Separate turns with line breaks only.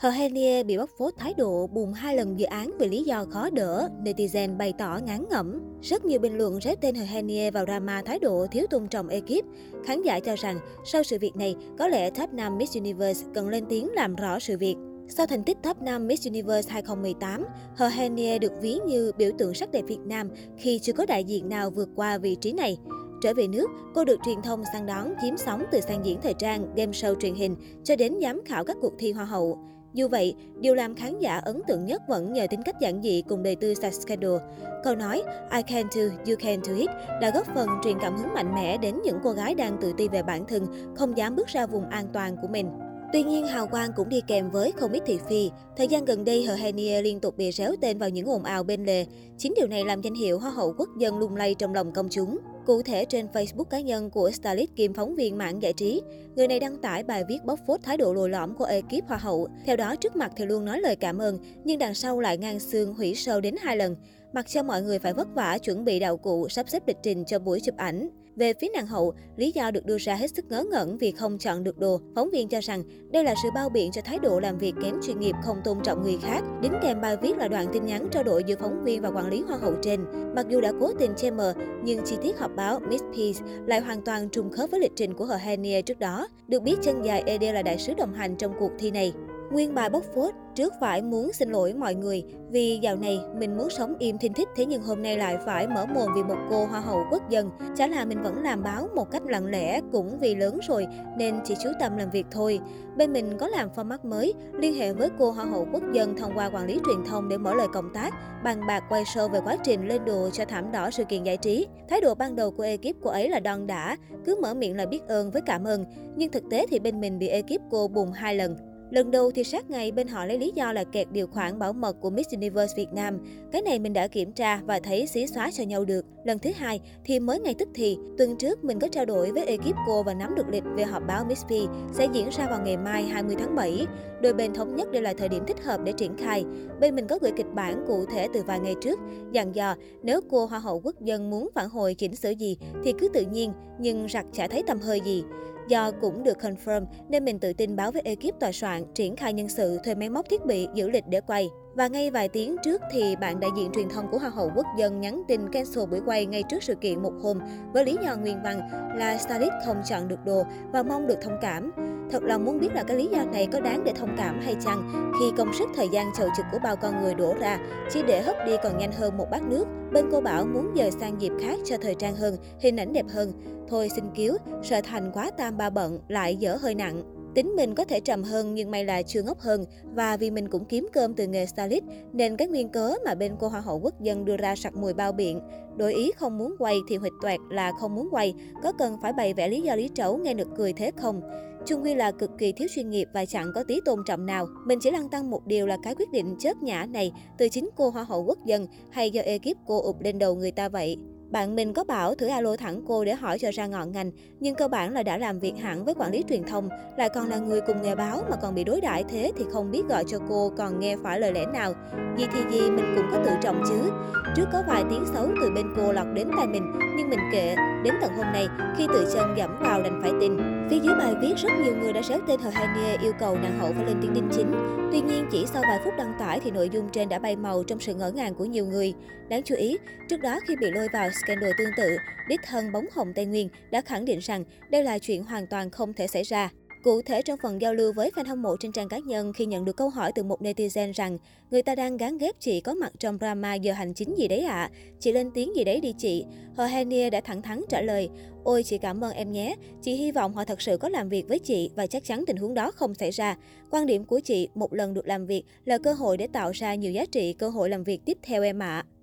Hờ Henie bị bóc phốt thái độ bùng hai lần dự án vì lý do khó đỡ, netizen bày tỏ ngán ngẩm. Rất nhiều bình luận rét tên Hờ Henie vào drama thái độ thiếu tôn trọng ekip. Khán giả cho rằng sau sự việc này, có lẽ top 5 Miss Universe cần lên tiếng làm rõ sự việc. Sau thành tích top 5 Miss Universe 2018, Hờ Henie được ví như biểu tượng sắc đẹp Việt Nam khi chưa có đại diện nào vượt qua vị trí này. Trở về nước, cô được truyền thông săn đón chiếm sóng từ sang diễn thời trang, game show truyền hình cho đến giám khảo các cuộc thi hoa hậu. Dù vậy, điều làm khán giả ấn tượng nhất vẫn nhờ tính cách giản dị cùng đời tư sạch schedule. Câu nói I can do, you can do it đã góp phần truyền cảm hứng mạnh mẽ đến những cô gái đang tự ti về bản thân, không dám bước ra vùng an toàn của mình. Tuy nhiên, hào quang cũng đi kèm với không ít thị phi. Thời gian gần đây, Hờ Henie liên tục bị réo tên vào những ồn ào bên lề. Chính điều này làm danh hiệu Hoa hậu quốc dân lung lay trong lòng công chúng. Cụ thể trên Facebook cá nhân của stylist kim phóng viên mạng giải trí, người này đăng tải bài viết bóc phốt thái độ lồi lõm của ekip Hoa hậu. Theo đó, trước mặt thì luôn nói lời cảm ơn, nhưng đằng sau lại ngang xương hủy sâu đến hai lần. Mặc cho mọi người phải vất vả chuẩn bị đạo cụ, sắp xếp lịch trình cho buổi chụp ảnh. Về phía nàng hậu, lý do được đưa ra hết sức ngớ ngẩn vì không chọn được đồ. Phóng viên cho rằng đây là sự bao biện cho thái độ làm việc kém chuyên nghiệp, không tôn trọng người khác. Đính kèm bài viết là đoạn tin nhắn trao đổi giữa phóng viên và quản lý hoa hậu trên. Mặc dù đã cố tình che mờ, nhưng chi tiết họp báo Miss Peace lại hoàn toàn trùng khớp với lịch trình của Hờ trước đó. Được biết chân dài Ede là đại sứ đồng hành trong cuộc thi này. Nguyên bài bốc phốt, trước phải muốn xin lỗi mọi người vì dạo này mình muốn sống im thinh thích thế nhưng hôm nay lại phải mở mồm vì một cô hoa hậu quốc dân. Chả là mình vẫn làm báo một cách lặng lẽ cũng vì lớn rồi nên chỉ chú tâm làm việc thôi. Bên mình có làm format mới, liên hệ với cô hoa hậu quốc dân thông qua quản lý truyền thông để mở lời cộng tác, bàn bạc quay show về quá trình lên đồ cho thảm đỏ sự kiện giải trí. Thái độ ban đầu của ekip cô ấy là đon đã, cứ mở miệng là biết ơn với cảm ơn. Nhưng thực tế thì bên mình bị ekip cô bùng hai lần. Lần đầu thì sát ngày bên họ lấy lý do là kẹt điều khoản bảo mật của Miss Universe Việt Nam. Cái này mình đã kiểm tra và thấy xí xóa cho nhau được. Lần thứ hai thì mới ngày tức thì, tuần trước mình có trao đổi với ekip cô và nắm được lịch về họp báo Miss P sẽ diễn ra vào ngày mai 20 tháng 7. Đôi bên thống nhất đây là thời điểm thích hợp để triển khai. Bên mình có gửi kịch bản cụ thể từ vài ngày trước, dặn dò nếu cô Hoa hậu quốc dân muốn phản hồi chỉnh sửa gì thì cứ tự nhiên, nhưng rặt chả thấy tầm hơi gì. Do cũng được confirm nên mình tự tin báo với ekip tòa soạn, triển khai nhân sự, thuê máy móc thiết bị, giữ lịch để quay. Và ngay vài tiếng trước thì bạn đại diện truyền thông của Hoa hậu quốc dân nhắn tin cancel buổi quay ngay trước sự kiện một hôm với lý do nguyên văn là stylist không chọn được đồ và mong được thông cảm. Thật lòng muốn biết là cái lý do này có đáng để thông cảm hay chăng khi công sức thời gian chầu trực của bao con người đổ ra chỉ để hấp đi còn nhanh hơn một bát nước. Bên cô bảo muốn dời sang dịp khác cho thời trang hơn, hình ảnh đẹp hơn. Thôi xin cứu, sợ thành quá tam ba bận lại dở hơi nặng. Tính mình có thể trầm hơn nhưng may là chưa ngốc hơn và vì mình cũng kiếm cơm từ nghề stylist nên cái nguyên cớ mà bên cô Hoa hậu quốc dân đưa ra sặc mùi bao biện. Đổi ý không muốn quay thì huỵch toẹt là không muốn quay, có cần phải bày vẽ lý do lý trấu nghe được cười thế không? Chung quy là cực kỳ thiếu chuyên nghiệp và chẳng có tí tôn trọng nào. Mình chỉ lăng tăng một điều là cái quyết định chớp nhã này từ chính cô Hoa hậu quốc dân hay do ekip cô ụp lên đầu người ta vậy. Bạn mình có bảo thử alo thẳng cô để hỏi cho ra ngọn ngành, nhưng cơ bản là đã làm việc hẳn với quản lý truyền thông, lại còn là người cùng nghề báo mà còn bị đối đãi thế thì không biết gọi cho cô còn nghe phải lời lẽ nào. Gì thì gì mình cũng có tự trọng chứ. Trước có vài tiếng xấu từ bên cô lọt đến tai mình, nhưng mình kệ, đến tận hôm nay khi tự chân dẫm vào đành phải tin. Phía dưới bài viết rất nhiều người đã réo tên Hờ Hanie yêu cầu nàng hậu phải lên tiếng đính chính. Tuy nhiên chỉ sau vài phút đăng tải thì nội dung trên đã bay màu trong sự ngỡ ngàng của nhiều người. Đáng chú ý, trước đó khi bị lôi vào scandal tương tự, đích thân bóng hồng Tây Nguyên đã khẳng định rằng đây là chuyện hoàn toàn không thể xảy ra. Cụ thể trong phần giao lưu với fan hâm mộ trên trang cá nhân khi nhận được câu hỏi từ một netizen rằng người ta đang gán ghép chị có mặt trong drama giờ hành chính gì đấy ạ, à? chị lên tiếng gì đấy đi chị. Hờ Hania đã thẳng thắn trả lời, ôi chị cảm ơn em nhé, chị hy vọng họ thật sự có làm việc với chị và chắc chắn tình huống đó không xảy ra. Quan điểm của chị, một lần được làm việc là cơ hội để tạo ra nhiều giá trị cơ hội làm việc tiếp theo em ạ. À.